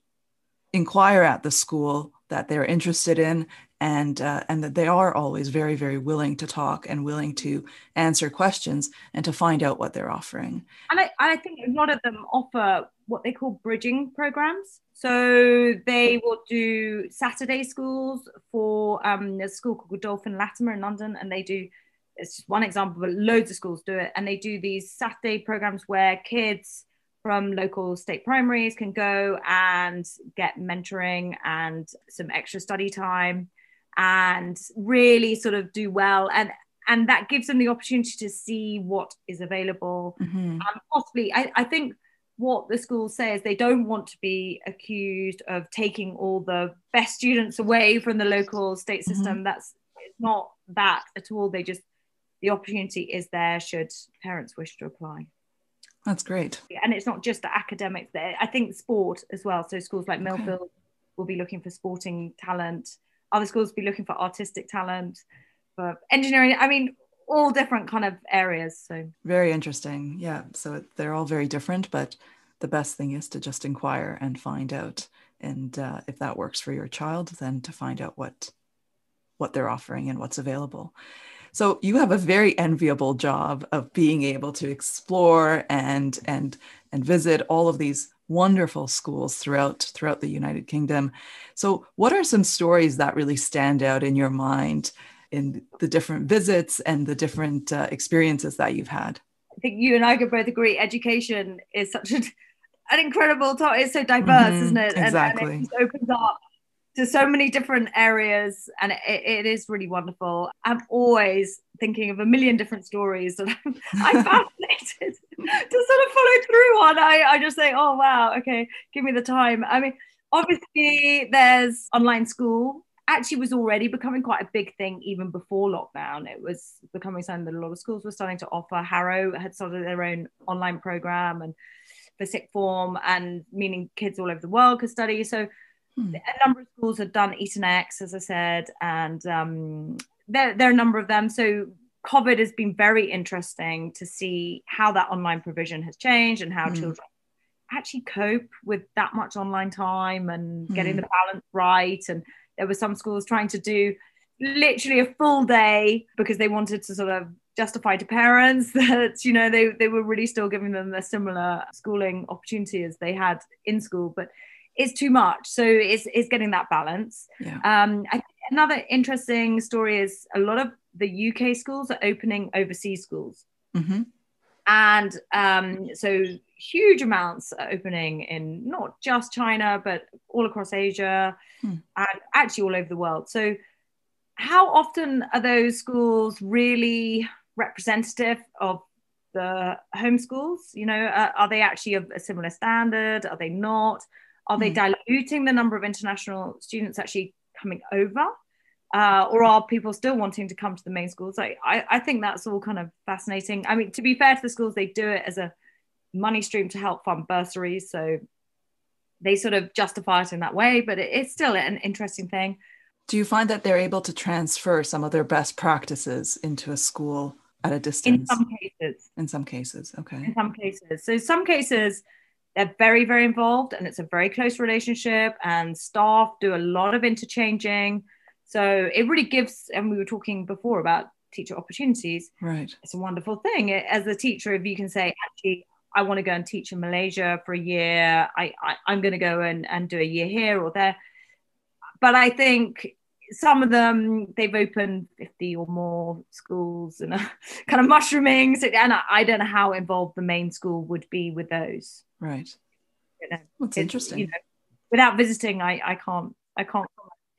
inquire at the school that they're interested in and uh, and that they are always very very willing to talk and willing to answer questions and to find out what they're offering. And I, I think a lot of them offer what they call bridging programs. So they will do saturday schools for um, a school called Godolphin Latymer in london and they do it's just one example but loads of schools do it. And they do these saturday programs where kids from local state primaries can go and get mentoring and some extra study time and really sort of do well and and that gives them the opportunity to see what is available mm-hmm. um, possibly I, I think what the school says they don't want to be accused of taking all the best students away from the local state mm-hmm. system mm-hmm. that's it's not that at all they just the opportunity is there should parents wish to apply that's great and it's not just the academics there i think sport as well so schools like millfield okay. will be looking for sporting talent other schools be looking for artistic talent, for engineering. I mean, all different kind of areas. So very interesting. Yeah. So they're all very different, but the best thing is to just inquire and find out. And uh, if that works for your child, then to find out what what they're offering and what's available. So you have a very enviable job of being able to explore and and and visit all of these wonderful schools throughout throughout the United Kingdom. So, what are some stories that really stand out in your mind in the different visits and the different uh, experiences that you've had? I think you and I could both agree education is such an, an incredible topic. It's so diverse, mm-hmm, isn't it? Exactly. And, and it opens up to so many different areas and it, it is really wonderful i'm always thinking of a million different stories that i'm, I'm fascinated to sort of follow through on. I, I just say oh wow okay give me the time. I mean obviously there's online school actually was already becoming quite a big thing even before lockdown. It was becoming something that a lot of schools were starting to offer. Harrow had started their own online program and for sixth form and meaning kids all over the world could study. So Hmm. A number of schools had done EtonX, as I said, and um, there, there are a number of them. So COVID has been very interesting to see how that online provision has changed and how mm. children actually cope with that much online time and mm. getting the balance right. And there were some schools trying to do literally a full day because they wanted to sort of justify to parents that you know they, they were really still giving them a similar schooling opportunity as they had in school but it's too much. So it's it's getting that balance. Yeah. Um, I, another interesting story is a lot of the UK schools are opening overseas schools, mm-hmm. and um, so huge amounts are opening in not just China but all across Asia hmm. and actually all over the world. So how often are those schools really representative of the home schools? You know, uh, are they actually of a similar standard? Are they not? Are they mm. diluting the number of international students actually coming over? Uh, or are people still wanting to come to the main schools? I, I, I think that's all kind of fascinating. I mean, to be fair to the schools, they do it as a money stream to help fund bursaries. So they sort of justify it in that way, but it, it's still an interesting thing. Do you find that they're able to transfer some of their best practices into a school at a distance? In some cases. In some cases, okay. In some cases. So some cases they're very, very involved and it's a very close relationship and staff do a lot of interchanging. So it really gives, and we were talking before about teacher opportunities. Right. It's a wonderful thing. As a teacher, if you can say, actually, I want to go and teach in Malaysia for a year, I, I, am going to go and, and do a year here or there. But I think some of them they've opened 50 or more schools and uh, kind of mushrooming and I, I, don't know how involved the main school would be with those. Right. That's interesting. you know, without visiting i i can't i can't.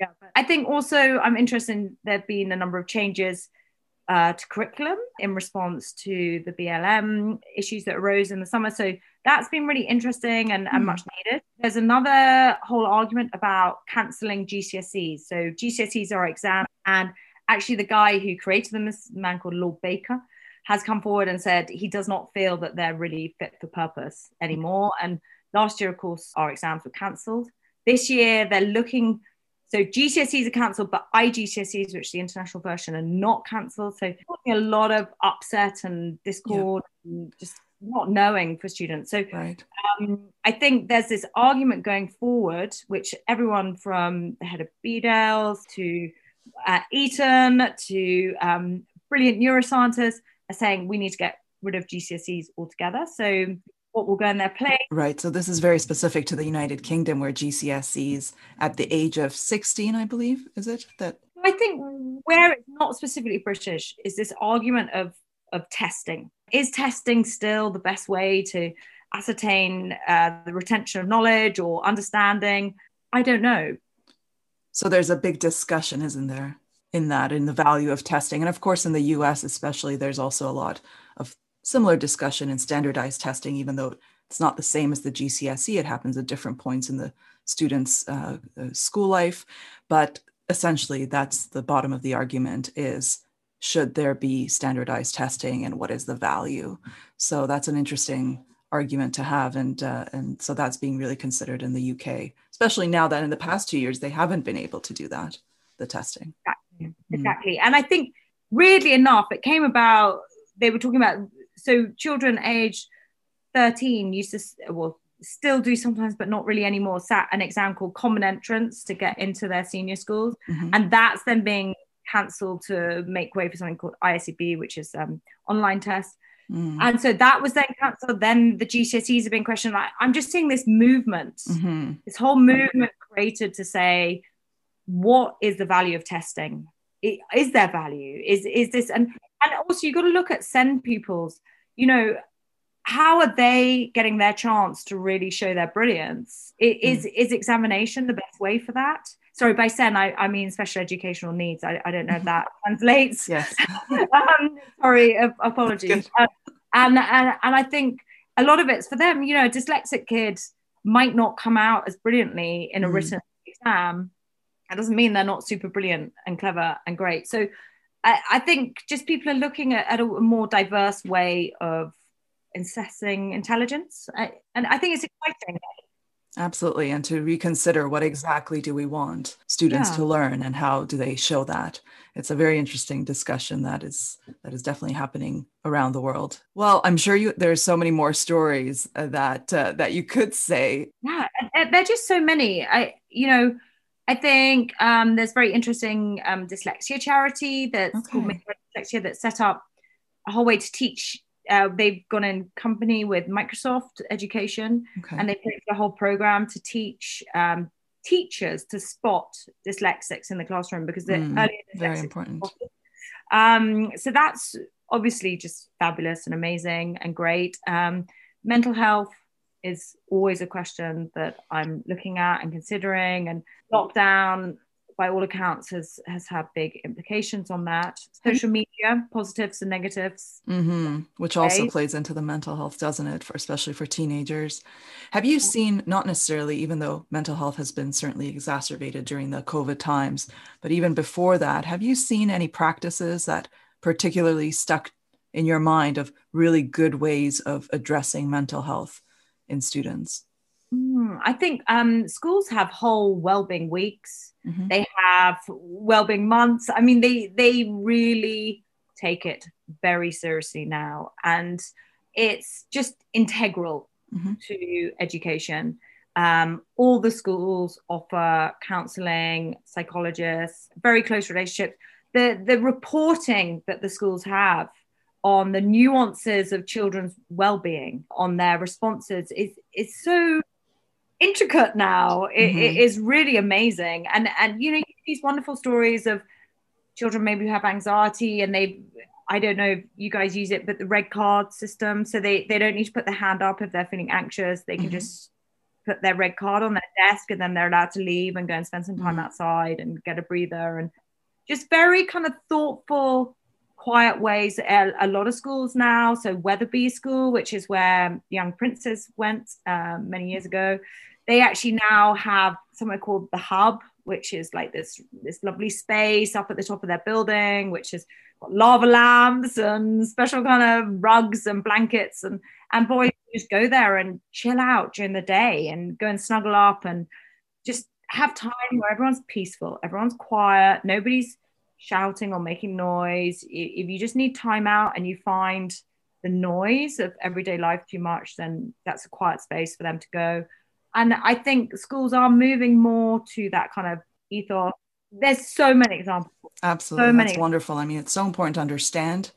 Yeah, I think also I'm interested in there being a number of changes uh, to curriculum in response to the BLM issues that arose in the summer. So that's been really interesting and, and mm. much needed. There's another whole argument about cancelling GCSEs. So GCSEs are exams, and actually the guy who created them, this man called Lord Baker, has come forward and said he does not feel that they're really fit for purpose anymore. And last year, of course, our exams were cancelled. This year, they're looking so GCSEs are cancelled, but IGCSEs, which is the international version, are not cancelled. So a lot of upset and discord yeah. and just not knowing for students. So right. um, I think there's this argument going forward, which everyone from the head of Bedales to uh, Eton to um, brilliant neuroscientists are saying we need to get rid of GCSEs altogether. So what will go in their place. Right. So this is very specific to the United Kingdom, where GCSEs at the age of 16, I believe, is it that? I think where it's not specifically British is this argument of of testing. Is testing still the best way to ascertain uh, the retention of knowledge or understanding? I don't know. So there's a big discussion, isn't there, in that, in the value of testing, and of course in the U.S. especially, there's also a lot of similar discussion in standardized testing, even though it's not the same as the GCSE. It happens at different points in the student's uh, uh, school life. But essentially, that's the bottom of the argument is should there be standardized testing and what is the value? So that's an interesting argument to have. And, uh, and so that's being really considered in the UK, especially now that in the past two years, they haven't been able to do that, the testing. Exactly. Mm. exactly. And I think weirdly enough, it came about, they were talking about so children aged 13 used to well still do sometimes but not really anymore sat an exam called common entrance to get into their senior schools mm-hmm. and that's then being cancelled to make way for something called ISEB which is um, online test mm. and so that was then cancelled then the GCSEs have been questioned like I'm just seeing this movement mm-hmm. this whole movement created to say what is the value of testing is there value is is this and and also you've got to look at SEND pupils you know how are they getting their chance to really show their brilliance? Is mm. is examination the best way for that? Sorry by SEND I, I mean special educational needs. I, I don't know if that translates. Yes. Um, sorry apologies. Uh, and, and and I think a lot of it's for them you know a dyslexic kid might not come out as brilliantly in a mm. written exam. That doesn't mean they're not super brilliant and clever and great. So I, I think just people are looking at, at, a more diverse way of assessing intelligence. I, and I think it's exciting. Absolutely. And to reconsider what exactly do we want students yeah. to learn and how do they show that? It's a very interesting discussion that is that is definitely happening around the world. Well, I'm sure you there's so many more stories uh, that uh, that you could say. Yeah, there're just so many. I you know, I think um, there's very interesting um, dyslexia charity that's okay. called Dyslexia that set up a whole way to teach. Uh, they've gone in company with Microsoft Education, okay. and they created a whole program to teach um, teachers to spot dyslexics in the classroom because they're mm, very important. Um, so that's obviously just fabulous and amazing and great. Um, mental health is always a question that I'm looking at and considering. And lockdown by all accounts has has had big implications on that social media positives and negatives mm-hmm. which also plays into the mental health doesn't it for especially for teenagers have you seen not necessarily even though mental health has been certainly exacerbated during the covid times but even before that have you seen any practices that particularly stuck in your mind of really good ways of addressing mental health in students Hmm, I think um, schools have whole well-being weeks. Mm-hmm. They have well-being months. I mean, they they really take it very seriously now, and it's just integral mm-hmm. to education. Um, all the schools offer counselling, psychologists, very close relationships. The the reporting that the schools have on the nuances of children's well-being, on their responses, is is so intricate now. It, mm-hmm. it is really amazing. And and you know these wonderful stories of children maybe who have anxiety and they I don't know if you guys use it, but the red card system. So they, they don't need to put their hand up if they're feeling anxious. They can mm-hmm. just put their red card on their desk and then they're allowed to leave and go and spend some time mm-hmm. outside and get a breather and just very kind of thoughtful, quiet ways. A, a lot of schools now. So Wetherby School, which is where Young Princes went um, many years ago, they actually now have somewhere called the hub which is like this this lovely space up at the top of their building which has got lava lamps and special kind of rugs and blankets and and boys just go there and chill out during the day and go and snuggle up and just have time where everyone's peaceful everyone's quiet nobody's shouting or making noise if you just need time out and you find the noise of everyday life too much then that's a quiet space for them to go and I think schools are moving more to that kind of ethos. There's so many examples. Absolutely. So many. That's wonderful. I mean, it's so important to understand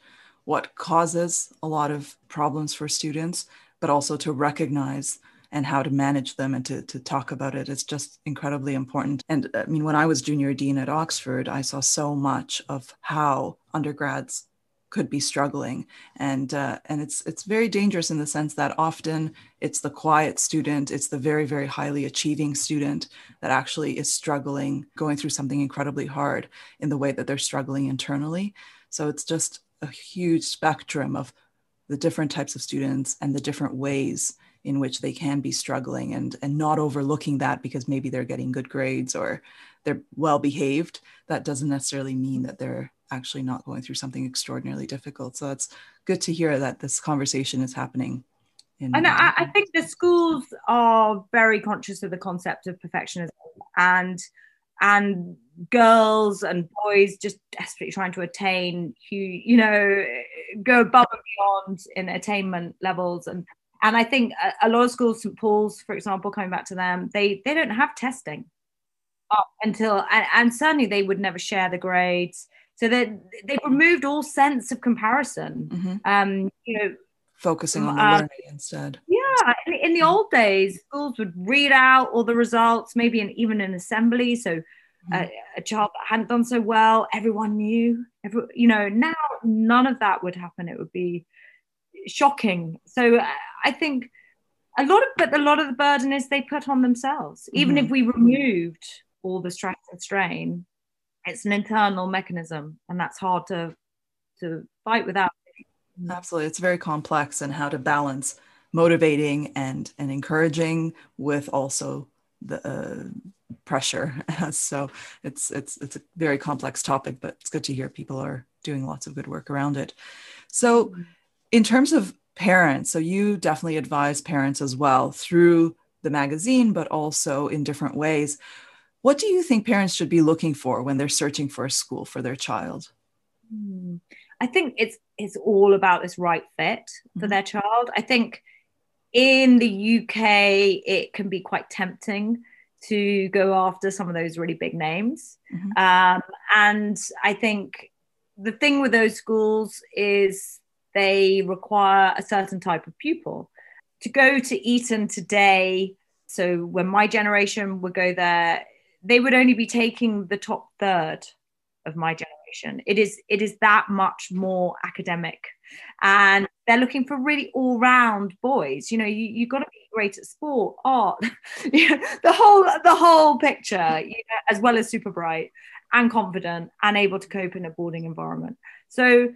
what causes a lot of problems for students, but also to recognize and how to manage them and to, to talk about. It's just incredibly important. And I mean, when I was junior dean at Oxford, I saw so much of how undergrads could be struggling and uh, and it's it's very dangerous in the sense that often it's the quiet student it's the very very highly achieving student that actually is struggling going through something incredibly hard in the way that they're struggling internally so it's just a huge spectrum of the different types of students and the different ways in which they can be struggling and and not overlooking that because maybe they're getting good grades or they're well behaved that doesn't necessarily mean that they're actually not going through something extraordinarily difficult. So it's good to hear that this conversation is happening. In, and I, I think the schools are very conscious of the concept of perfectionism and and girls and boys just desperately trying to attain you know go above and beyond in attainment levels and and i think a, a lot of schools st paul's for example coming back to them they they don't have testing up until and, and certainly they would never share the grades so that they've removed all sense of comparison. Mm-hmm. Um, you know, focusing on the uh, learning instead. Yeah, in, in, the old days, schools would read out all the results, maybe in, even in assembly. So mm-hmm. a, a, child that hadn't done so well, everyone knew. Every, you know, now none of that would happen. It would be shocking. So uh, I think a lot of, but a lot of the burden is they put on themselves. Even mm-hmm. if we removed all the stress and strain, it's an internal mechanism and that's hard to to fight without absolutely it's very complex and how to balance motivating and and encouraging with also the uh, pressure so it's it's it's a very complex topic but it's good to hear people are doing lots of good work around it so mm-hmm. In terms of parents so you definitely advise parents as well through the magazine but also in different ways what do you think parents should be looking for when they're searching for a school for their child? Hmm. I think it's it's all about this right fit for mm-hmm. their child. I think in the UK it can be quite tempting to go after some of those really big names, mm-hmm. um, and I think the thing with those schools is they require a certain type of pupil. To go to Eton today, so when my generation would go there, they would only be taking the top third of my generation. It is it is that much more academic, and they're looking for really all round boys. You know, you you got to be great at sport, art, the whole the whole picture, you know, as well as super bright and confident and able to cope in a boarding environment. So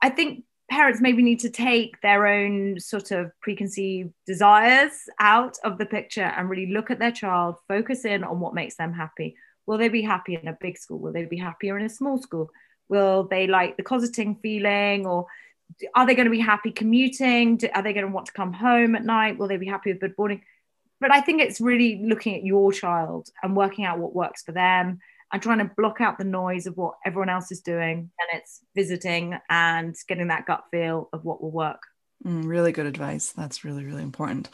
I think parents maybe need to take their own sort of preconceived desires out of the picture and really look at their child, focus in on what makes them happy. Will they be happy in a big school? Will they be happier in a small school? Will they like the cosseting feeling or are they going to be happy commuting? Are they going to want to come home at night? Will they be happy with good boarding? But I think it's really looking at your child and working out what works for them and trying to block out the noise of what everyone else is doing. And it's visiting and getting that gut feel of what will work. Mm, really good advice. That's really, really important.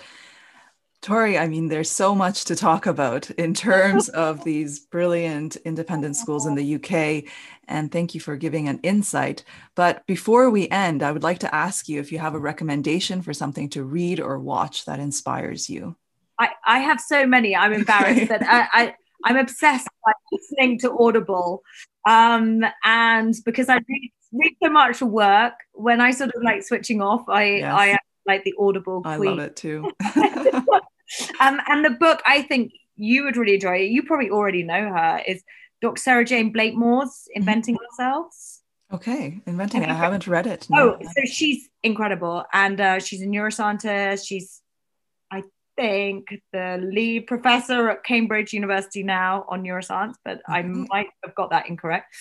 Tori, I mean, there's so much to talk about in terms of these brilliant independent schools in the UK. And thank you for giving an insight. But before we end, I would like to ask you if you have a recommendation for something to read or watch that inspires you. I, I have so many. I'm embarrassed that I, I, I'm obsessed by listening to Audible. Um, and because I read, read so much for work, when I sort of like switching off, I, yes. I like the Audible queen. I love it too. um, and the book, I think you would really enjoy it. You probably already know her. Is Dr. Sarah-Jayne Blakemore's mm-hmm. Inventing mm-hmm. Ourselves. Okay, inventing. I haven't read it. No. Oh, so she's incredible, and uh, she's a neuroscientist. She's, think, the lead professor at Cambridge University now on neuroscience, but I might have got that incorrect.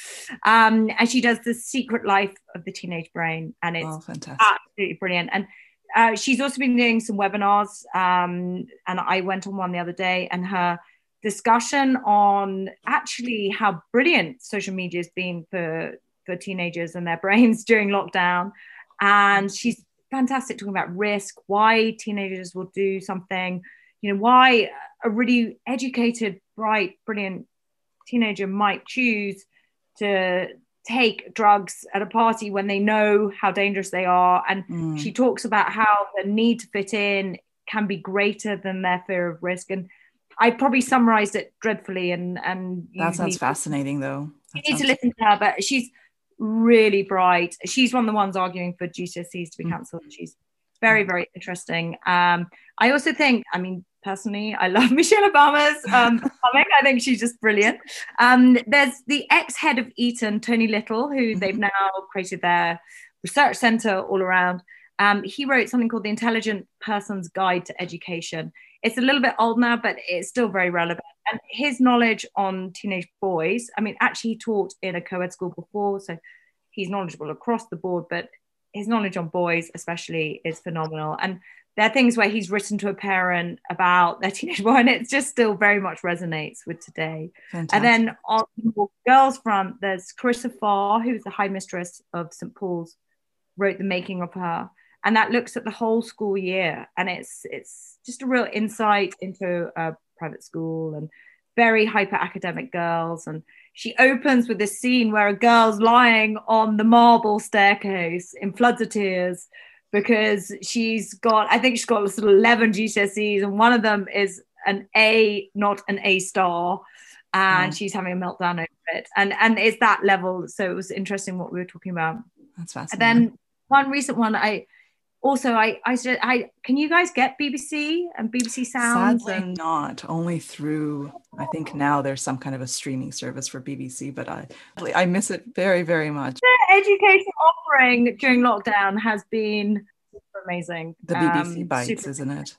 Um, and she does the secret life of the teenage brain, and it's oh, absolutely brilliant. And uh, she's also been doing some webinars, um, and I went on one the other day, and her discussion on actually how brilliant social media has been for for teenagers and their brains during lockdown, and she's fantastic talking about risk, why teenagers will do something, you know, why a really educated, bright, brilliant teenager might choose to take drugs at a party when they know how dangerous they are. And mm. she talks about how the need to fit in can be greater than their fear of risk. And I probably summarized it dreadfully. And and that sounds fascinating, though. That you need to listen to her, but she's really bright. She's one of the ones arguing for GCSEs to be mm. cancelled. She's very, very interesting. Um, I also think, I mean, personally, I love Michelle Obama's um, comic. I think she's just brilliant. Um, there's the ex-head of Eton, Tony Little, who they've mm-hmm. now created their research center all around. Um, he wrote something called The Intelligent Person's Guide to Education. It's a little bit old now, but it's still very relevant. And his knowledge on teenage boys, I mean, actually, he taught in a co ed school before, so he's knowledgeable across the board, but his knowledge on boys, especially, is phenomenal. And there are things where he's written to a parent about their teenage boy, and it just still very much resonates with today. Fantastic. And then on the girls' front, there's Clarissa Farr, who's the High Mistress of St Paul's, wrote the making of her, and that looks at the whole school year, and it's it's just a real insight into a private school and very hyper academic girls and she opens with this scene where a girl's lying on the marble staircase in floods of tears because she's got, I think she's got sort of 11 GCSEs, and one of them is an A, not an A star. And mm. she's having a meltdown over it. And and it's that level. So it was interesting what we were talking about. That's fascinating. And then one recent one I also I I said I can you guys get BBC and BBC Sounds? Sadly and... not. Only through I think now there's some kind of a streaming service for BBC, but I I miss it very very much. The education offering during lockdown has been amazing. The BBC um, bites, isn't it?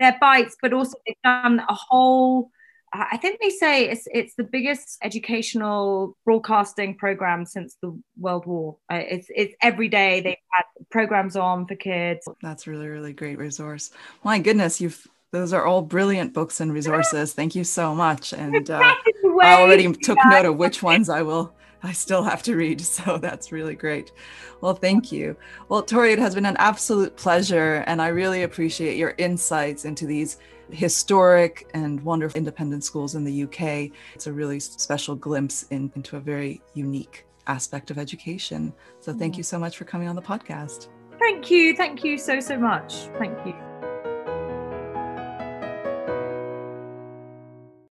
They're bites, but also they've done a whole I think they say it's it's the biggest educational broadcasting program since the World War. Uh, it's it's every day they've had programs on for kids. That's really really great resource. My goodness, you've those are all brilliant books and resources. Thank you so much. And uh, I already took note of which ones I will I still have to read. So that's really great. Well, thank you. Well, Tori, it has been an absolute pleasure. And I really appreciate your insights into these historic and wonderful independent schools in the UK. It's a really special glimpse in, into a very unique aspect of education. So thank mm. you so much for coming on the podcast. Thank you. Thank you so, so much. Thank you.